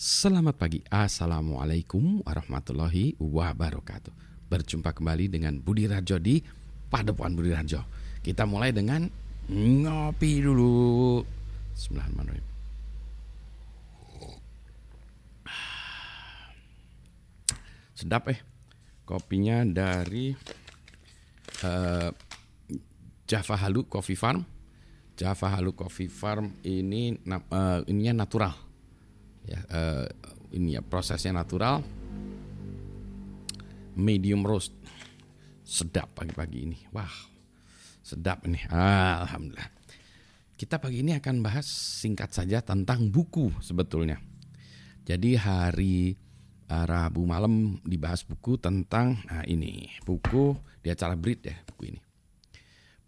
Selamat pagi, Assalamualaikum warahmatullahi wabarakatuh. Berjumpa kembali dengan Budi Rajo di Padepokan Budi Rajo. Kita mulai dengan ngopi dulu. Bismillahirrahmanirrahim. Sedap eh? Kopinya dari uh, Java Halu Coffee Farm. Java Halu Coffee Farm ini uh, ininya natural ya uh, ini ya prosesnya natural. Medium roast. Sedap pagi-pagi ini. Wah sedap ini. Alhamdulillah. Kita pagi ini akan bahas singkat saja tentang buku sebetulnya. Jadi hari uh, Rabu malam dibahas buku tentang nah ini buku di acara Brit ya buku ini.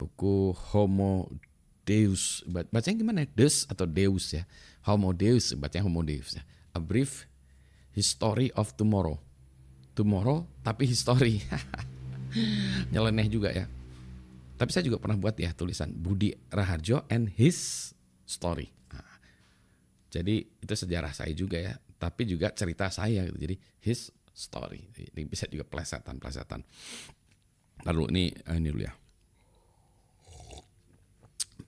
Buku Homo Deus bacanya gimana Deus atau Deus ya Homo Deus, bacanya Homo Deus ya. A brief history of tomorrow. Tomorrow tapi history. Nyeleneh juga ya. Tapi saya juga pernah buat ya tulisan Budi Raharjo and his story. Nah, jadi itu sejarah saya juga ya, tapi juga cerita saya gitu. Jadi his story. Ini bisa juga plesetan-plesetan. Lalu ini ini dulu ya.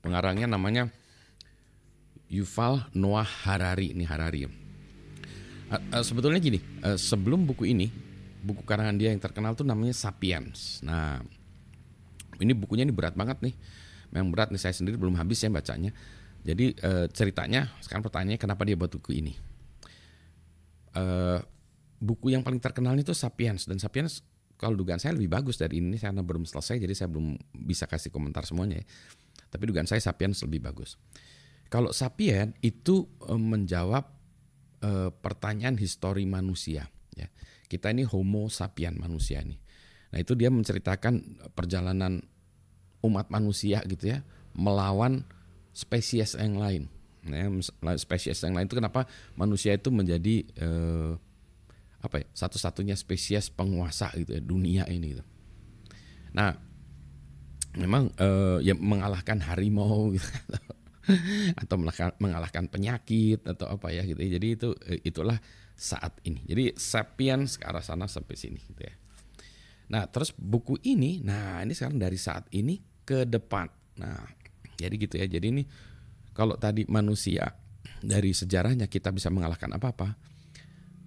Pengarangnya namanya Yuval Noah Harari ini Harari. Uh, uh, sebetulnya gini, uh, sebelum buku ini, buku karangan dia yang terkenal tuh namanya Sapiens. Nah, ini bukunya ini berat banget nih. Memang berat nih saya sendiri belum habis ya bacanya. Jadi uh, ceritanya sekarang pertanyaannya kenapa dia buat buku ini? Uh, buku yang paling terkenal itu Sapiens dan Sapiens kalau dugaan saya lebih bagus dari ini karena belum selesai jadi saya belum bisa kasih komentar semuanya ya. Tapi dugaan saya Sapiens lebih bagus. Kalau sapien itu eh, menjawab uh, pertanyaan histori manusia. Ya. Kita ini Homo sapien manusia ini. Nah itu dia menceritakan perjalanan umat manusia gitu ya melawan spesies yang lain. Ya, spesies yang lain itu kenapa manusia itu menjadi uh, apa ya satu-satunya spesies penguasa gitu ya dunia ini gitu. Nah memang uh, ya mengalahkan harimau gitu atau mengalahkan penyakit atau apa ya gitu. Jadi itu eh, itulah saat ini. Jadi sapiens ke arah sana sampai sini gitu ya. Nah, terus buku ini, nah ini sekarang dari saat ini ke depan. Nah, jadi gitu ya. Jadi ini kalau tadi manusia dari sejarahnya kita bisa mengalahkan apa-apa.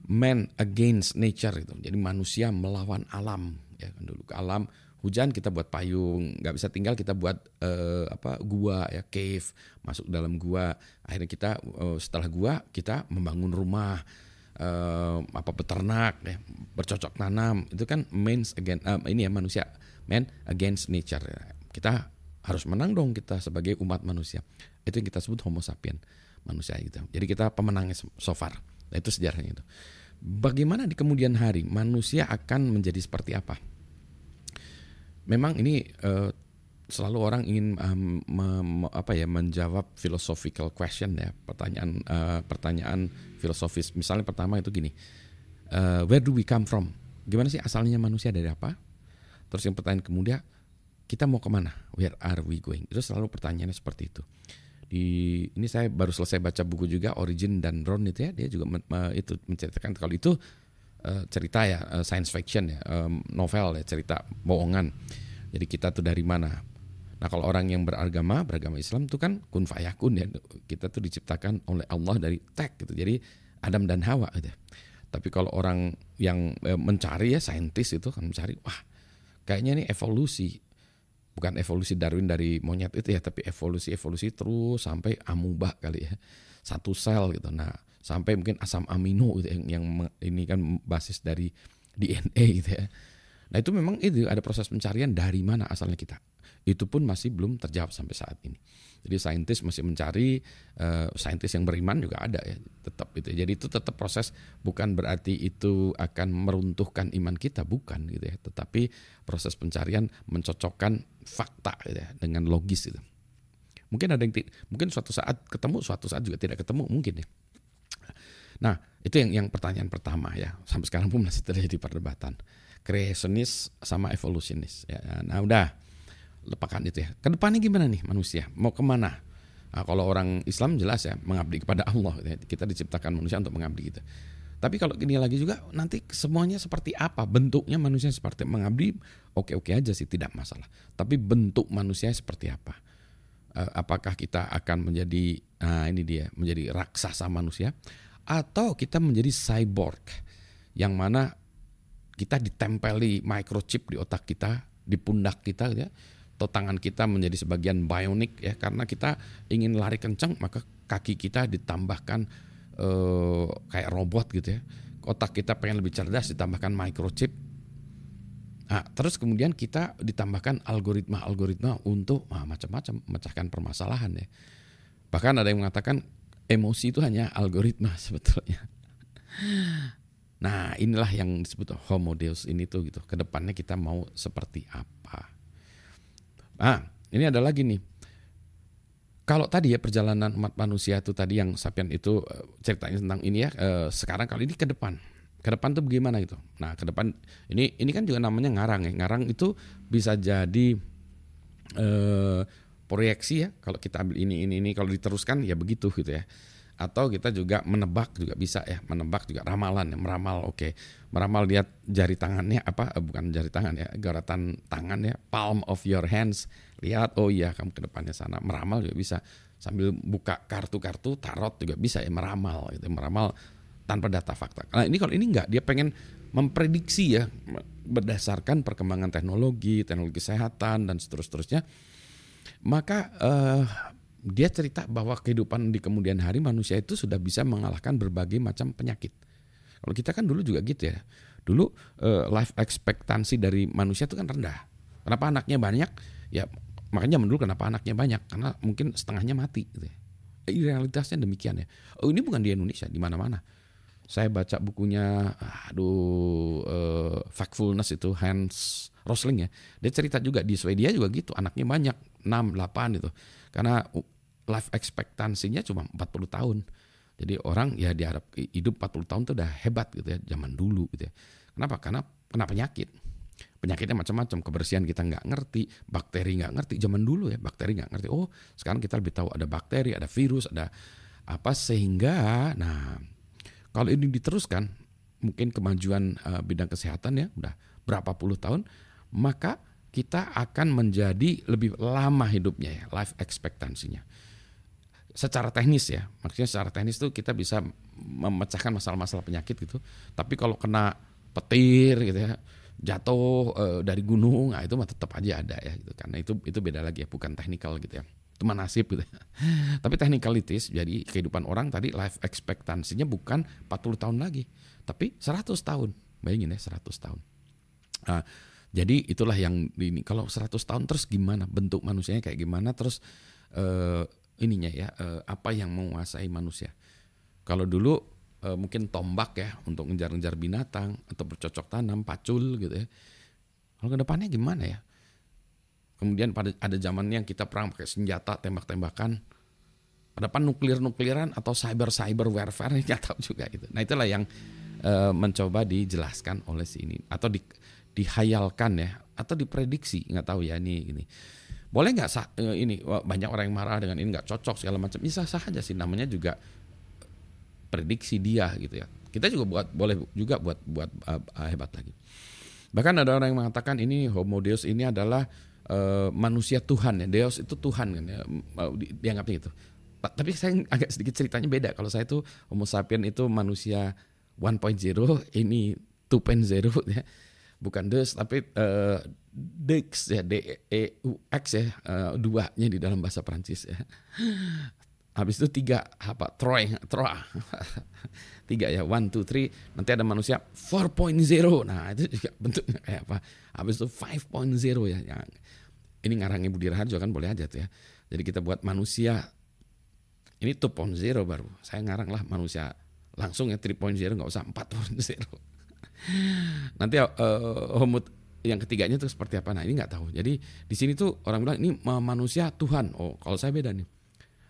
Man against nature itu. Jadi manusia melawan alam ya kan dulu ke alam hujan kita buat payung. Nggak bisa tinggal kita buat uh, apa gua ya cave. Masuk dalam gua. Akhirnya kita uh, setelah gua kita membangun rumah uh, apa peternak ya bercocok tanam itu kan means again uh, ini ya manusia. Man against nature ya. kita harus menang dong kita sebagai umat manusia. Itu yang kita sebut homo sapien manusia gitu. Jadi kita pemenangnya so far. Nah, itu sejarahnya itu. Bagaimana di kemudian hari manusia akan menjadi seperti apa memang ini uh, selalu orang ingin um, me, me, apa ya menjawab philosophical question ya pertanyaan uh, pertanyaan filosofis. Misalnya pertama itu gini uh, where do we come from? Gimana sih asalnya manusia? Dari apa? Terus yang pertanyaan kemudian kita mau ke mana where are we going? Itu selalu pertanyaannya seperti itu. Di ini saya baru selesai baca buku juga Origin dan Ron itu ya dia juga men, uh, itu menceritakan kalau itu uh, cerita ya uh, science fiction ya um, novel ya cerita bohongan. Jadi kita tuh dari mana? Nah kalau orang yang beragama beragama Islam itu kan kun fayakun ya kita tuh diciptakan oleh Allah dari tek gitu jadi Adam dan Hawa gitu. Tapi kalau orang yang uh, mencari ya saintis itu kan mencari wah kayaknya ini evolusi. Bukan evolusi Darwin dari monyet itu ya tapi evolusi evolusi terus sampai amuba kali ya satu sel gitu. Nah sampai mungkin asam amino gitu yang, yang ini kan basis dari DNA gitu ya. Nah itu memang itu ada proses pencarian dari mana asalnya kita. Itu pun masih belum terjawab sampai saat ini. Jadi saintis masih mencari, uh, saintis yang beriman juga ada ya, tetap itu. Jadi itu tetap proses bukan berarti itu akan meruntuhkan iman kita, bukan gitu ya. Tetapi proses pencarian mencocokkan fakta gitu ya, dengan logis itu. Mungkin ada yang mungkin suatu saat ketemu, suatu saat juga tidak ketemu mungkin ya. Nah, itu yang yang pertanyaan pertama ya. Sampai sekarang pun masih terjadi perdebatan. Kreasionis sama evolusionis ya. Nah, udah lepakan itu ya. Ke depannya gimana nih manusia? Mau ke mana? Nah, kalau orang Islam jelas ya mengabdi kepada Allah. Kita diciptakan manusia untuk mengabdi gitu. Tapi kalau ini lagi juga nanti semuanya seperti apa bentuknya manusia seperti mengabdi oke-oke aja sih tidak masalah. Tapi bentuk manusia seperti apa? Eh, apakah kita akan menjadi nah ini dia menjadi raksasa manusia atau kita menjadi cyborg yang mana kita ditempeli microchip di otak kita, di pundak kita ya atau tangan kita menjadi sebagian bionik ya karena kita ingin lari kencang maka kaki kita ditambahkan eh, kayak robot gitu ya. Otak kita pengen lebih cerdas ditambahkan microchip. Nah, terus kemudian kita ditambahkan algoritma-algoritma untuk nah, macam-macam memecahkan permasalahan ya. Bahkan ada yang mengatakan emosi itu hanya algoritma sebetulnya Nah inilah yang disebut homo deus ini tuh gitu. Ke depannya kita mau seperti apa? Nah, ini ada lagi nih. Kalau tadi ya perjalanan umat manusia itu tadi yang Sapien itu eh, ceritanya tentang ini ya, eh, sekarang kali ini ke depan. Ke depan tuh bagaimana gitu. Nah, ke depan ini ini kan juga namanya ngarang ya. Ngarang itu bisa jadi eh, proyeksi ya. Kalau kita ambil ini ini ini kalau diteruskan ya begitu gitu ya. Atau kita juga menebak juga bisa ya menebak juga ramalan ya meramal oke. Okay. meramal lihat jari tangannya apa eh, bukan jari tangan ya garatan tangan ya palm of your hands. Lihat oh iya kamu ke depannya sana. Meramal juga bisa. Sambil buka kartu-kartu tarot juga bisa ya meramal gitu meramal tanpa data fakta. Nah ini kalau ini enggak dia pengen memprediksi ya berdasarkan perkembangan teknologi teknologi kesehatan dan seterusnya maka uh, dia cerita bahwa kehidupan di kemudian hari manusia itu sudah bisa mengalahkan berbagai macam penyakit. Kalau kita kan dulu juga gitu ya. Dulu uh, life expectancy dari manusia itu kan rendah. Kenapa anaknya banyak? Ya makanya dulu kenapa anaknya banyak? Karena mungkin setengahnya mati gitu ya. Realitasnya demikian ya. Oh ini bukan di Indonesia, di mana-mana. Saya baca bukunya, aduh, uh, Factfulness itu Hans Rosling ya. Dia cerita juga di Swedia juga gitu, anaknya banyak, 6, 8 itu. Karena life expectancy-nya cuma 40 tahun. Jadi orang ya diharap hidup 40 tahun itu udah hebat gitu ya, zaman dulu gitu ya. Kenapa? Karena kena penyakit. Penyakitnya macam-macam, kebersihan kita nggak ngerti, bakteri nggak ngerti. Zaman dulu ya bakteri nggak ngerti. Oh sekarang kita lebih tahu ada bakteri, ada virus, ada apa sehingga, nah kalau ini diteruskan, mungkin kemajuan uh, bidang kesehatan ya udah berapa puluh tahun, maka kita akan menjadi lebih lama hidupnya ya, life expectancy-nya secara teknis ya, maksudnya secara teknis tuh kita bisa memecahkan masalah-masalah penyakit gitu. Tapi kalau kena petir gitu ya, jatuh e, dari gunung, nah itu mah tetap aja ada ya gitu. Karena itu itu beda lagi ya, bukan teknikal gitu ya. Itu mah nasib gitu. Tapi technicalities jadi kehidupan orang tadi life expectancy-nya bukan 40 tahun lagi, tapi 100 tahun. Bayangin ya 100 tahun. Nah, jadi itulah yang ini kalau 100 tahun terus gimana bentuk manusianya kayak gimana terus eh, ininya ya uh, apa yang menguasai manusia. Kalau dulu uh, mungkin tombak ya untuk ngejar-ngejar binatang atau bercocok tanam, pacul gitu ya. Kalau ke depannya gimana ya? Kemudian pada ada zamannya yang kita perang pakai senjata tembak-tembakan. Pada depan nuklir-nukliran atau cyber-cyber warfare? Tahu juga itu. Nah itulah yang uh, mencoba dijelaskan oleh si ini. Atau di, dihayalkan ya. Atau diprediksi nggak tahu ya ini ini. Boleh nggak sah eh, ini banyak orang yang marah dengan ini nggak cocok segala macam. Bisa sah aja sih namanya juga prediksi dia gitu ya. Kita juga buat boleh juga buat buat uh, hebat lagi. Bahkan ada orang yang mengatakan ini homo deus ini adalah uh, manusia Tuhan ya deus itu Tuhan kan ya dianggapnya itu tapi saya agak sedikit ceritanya beda. Kalau saya itu homo sapien itu manusia 1.0 ini 2.0 ya. Bukan deus tapi uh, Dex ya D E U X ya uh, duanya di dalam bahasa Prancis ya. Habis itu tiga apa Troy Troy. Tiga ya one two three. Nanti ada manusia 4.0 nah itu juga bentuknya kayak apa. Habis itu 5.0 ya yang ini ngarang Ibu Diraharjo kan boleh aja tuh ya jadi kita buat manusia ini 2.0 baru saya ngarang lah manusia langsung ya 3.0 nggak usah 4.0 nanti uh, Homo yang ketiganya itu seperti apa? Nah ini nggak tahu. Jadi di sini tuh orang bilang ini manusia Tuhan. Oh kalau saya beda nih.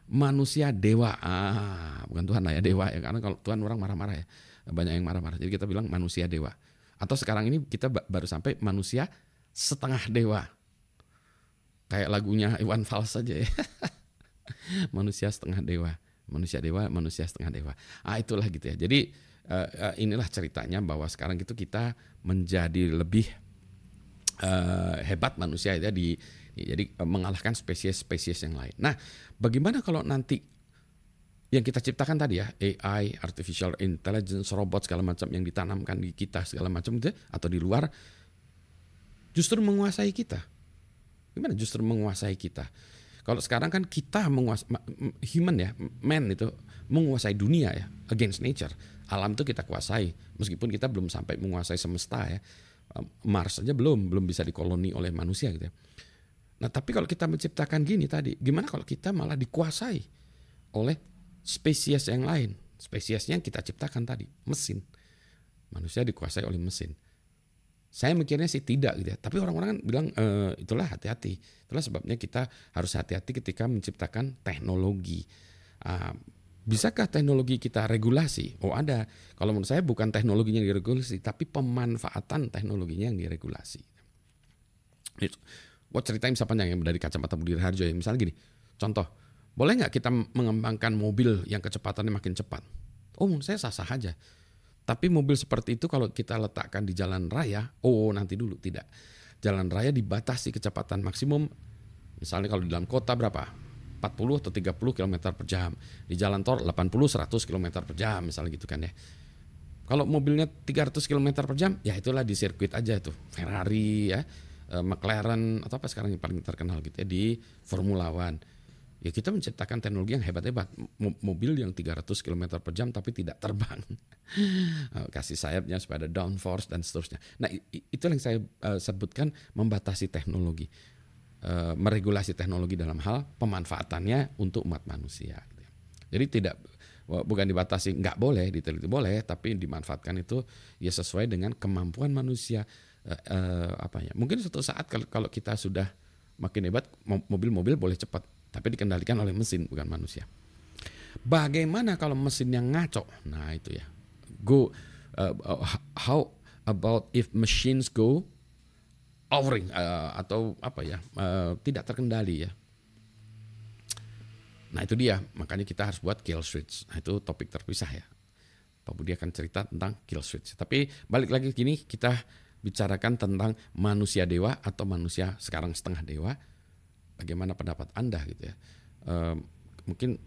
Manusia dewa. Ah bukan Tuhan lah ya dewa ya. Karena kalau Tuhan orang marah-marah ya. Banyak yang marah-marah. Jadi kita bilang manusia dewa. Atau sekarang ini kita baru sampai manusia setengah dewa. Kayak lagunya Iwan Fals saja ya. manusia setengah dewa, manusia dewa, manusia setengah dewa. Ah itulah gitu ya. Jadi uh, uh, inilah ceritanya bahwa sekarang itu kita menjadi lebih uh, hebat manusia ya di jadi mengalahkan spesies-spesies yang lain. Nah, bagaimana kalau nanti yang kita ciptakan tadi ya AI, artificial intelligence, robot segala macam yang ditanamkan di kita segala macam itu atau di luar justru menguasai kita. Gimana justru menguasai kita? Kalau sekarang kan kita menguasai human ya, man itu menguasai dunia ya, against nature. Alam itu kita kuasai, meskipun kita belum sampai menguasai semesta ya. Mars saja belum belum bisa dikoloni oleh manusia gitu ya. Nah, tapi kalau kita menciptakan gini tadi, gimana kalau kita malah dikuasai oleh spesies yang lain. Spesiesnya yang kita ciptakan tadi, mesin. Manusia dikuasai oleh mesin. Saya mikirnya sih tidak gitu ya. Tapi orang-orang kan bilang e, itulah hati-hati. Itulah sebabnya kita harus hati-hati ketika menciptakan teknologi. Uh, bisakah teknologi kita regulasi? Oh ada. Kalau menurut saya bukan teknologinya yang diregulasi, tapi pemanfaatan teknologinya yang diregulasi. Wah ceritain bisa panjang ya dari kacamata Budi Harjo ya. Misalnya gini, contoh boleh nggak kita mengembangkan mobil yang kecepatannya makin cepat? Oh, saya sah-sah aja. Tapi mobil seperti itu kalau kita letakkan di jalan raya, oh nanti dulu tidak. Jalan raya dibatasi kecepatan maksimum. Misalnya kalau di dalam kota berapa? 40 atau 30 km per jam. Di jalan tol 80 100 km per jam misalnya gitu kan ya. Kalau mobilnya 300 km per jam, ya itulah di sirkuit aja itu. Ferrari ya, eh, McLaren atau apa sekarang yang paling terkenal gitu ya di Formula One ya kita menciptakan teknologi yang hebat-hebat mobil yang 300 km per jam tapi tidak terbang. Eh, kasih sayapnya supaya ada downforce dan seterusnya. Nah itu yang saya uh, sebutkan membatasi teknologi. Uh, meregulasi teknologi dalam hal pemanfaatannya untuk umat manusia. Jadi tidak bukan dibatasi nggak boleh diteliti boleh tapi dimanfaatkan itu ya sesuai dengan kemampuan manusia. Apa ya mungkin suatu saat kalau kita sudah makin hebat mobil-mobil boleh cepat tapi dikendalikan oleh mesin bukan manusia. Bagaimana kalau mesin yang ngaco? Nah itu ya. Go uh, uh, how about if machines go overing uh, atau apa ya uh, tidak terkendali ya. Nah itu dia makanya kita harus buat kill switch. Nah itu topik terpisah ya. Pak Budi akan cerita tentang kill switch. Tapi balik lagi gini kita bicarakan tentang manusia dewa atau manusia sekarang setengah dewa bagaimana pendapat Anda gitu ya. E, mungkin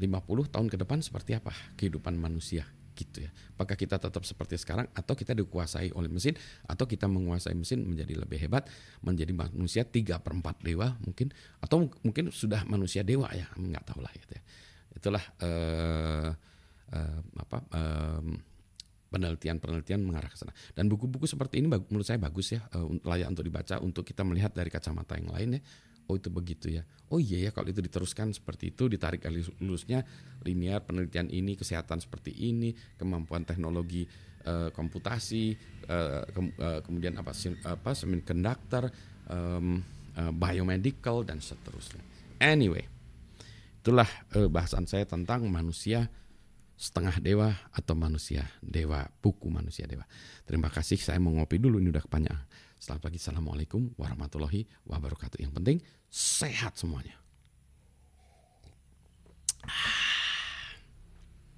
50 tahun ke depan seperti apa kehidupan manusia gitu ya. Apakah kita tetap seperti sekarang atau kita dikuasai oleh mesin atau kita menguasai mesin menjadi lebih hebat menjadi manusia 3 per 4 dewa mungkin atau mungkin sudah manusia dewa ya nggak tahu lah gitu ya. Itulah uh, uh, apa uh, penelitian-penelitian mengarah ke sana. Dan buku-buku seperti ini menurut saya bagus ya, uh, layak untuk dibaca untuk kita melihat dari kacamata yang lain ya. Oh itu begitu ya. Oh iya ya kalau itu diteruskan seperti itu, ditarik kali lulusnya linear penelitian ini, kesehatan seperti ini, kemampuan teknologi uh, komputasi, uh, ke, uh, kemudian apa apa semiconductor, um, uh, biomedical dan seterusnya. Anyway, itulah uh, bahasan saya tentang manusia setengah dewa atau manusia dewa, buku manusia dewa. Terima kasih, saya mau ngopi dulu, ini udah kepanjang. Selamat pagi, Assalamualaikum warahmatullahi wabarakatuh. Yang penting, sehat semuanya. Ah.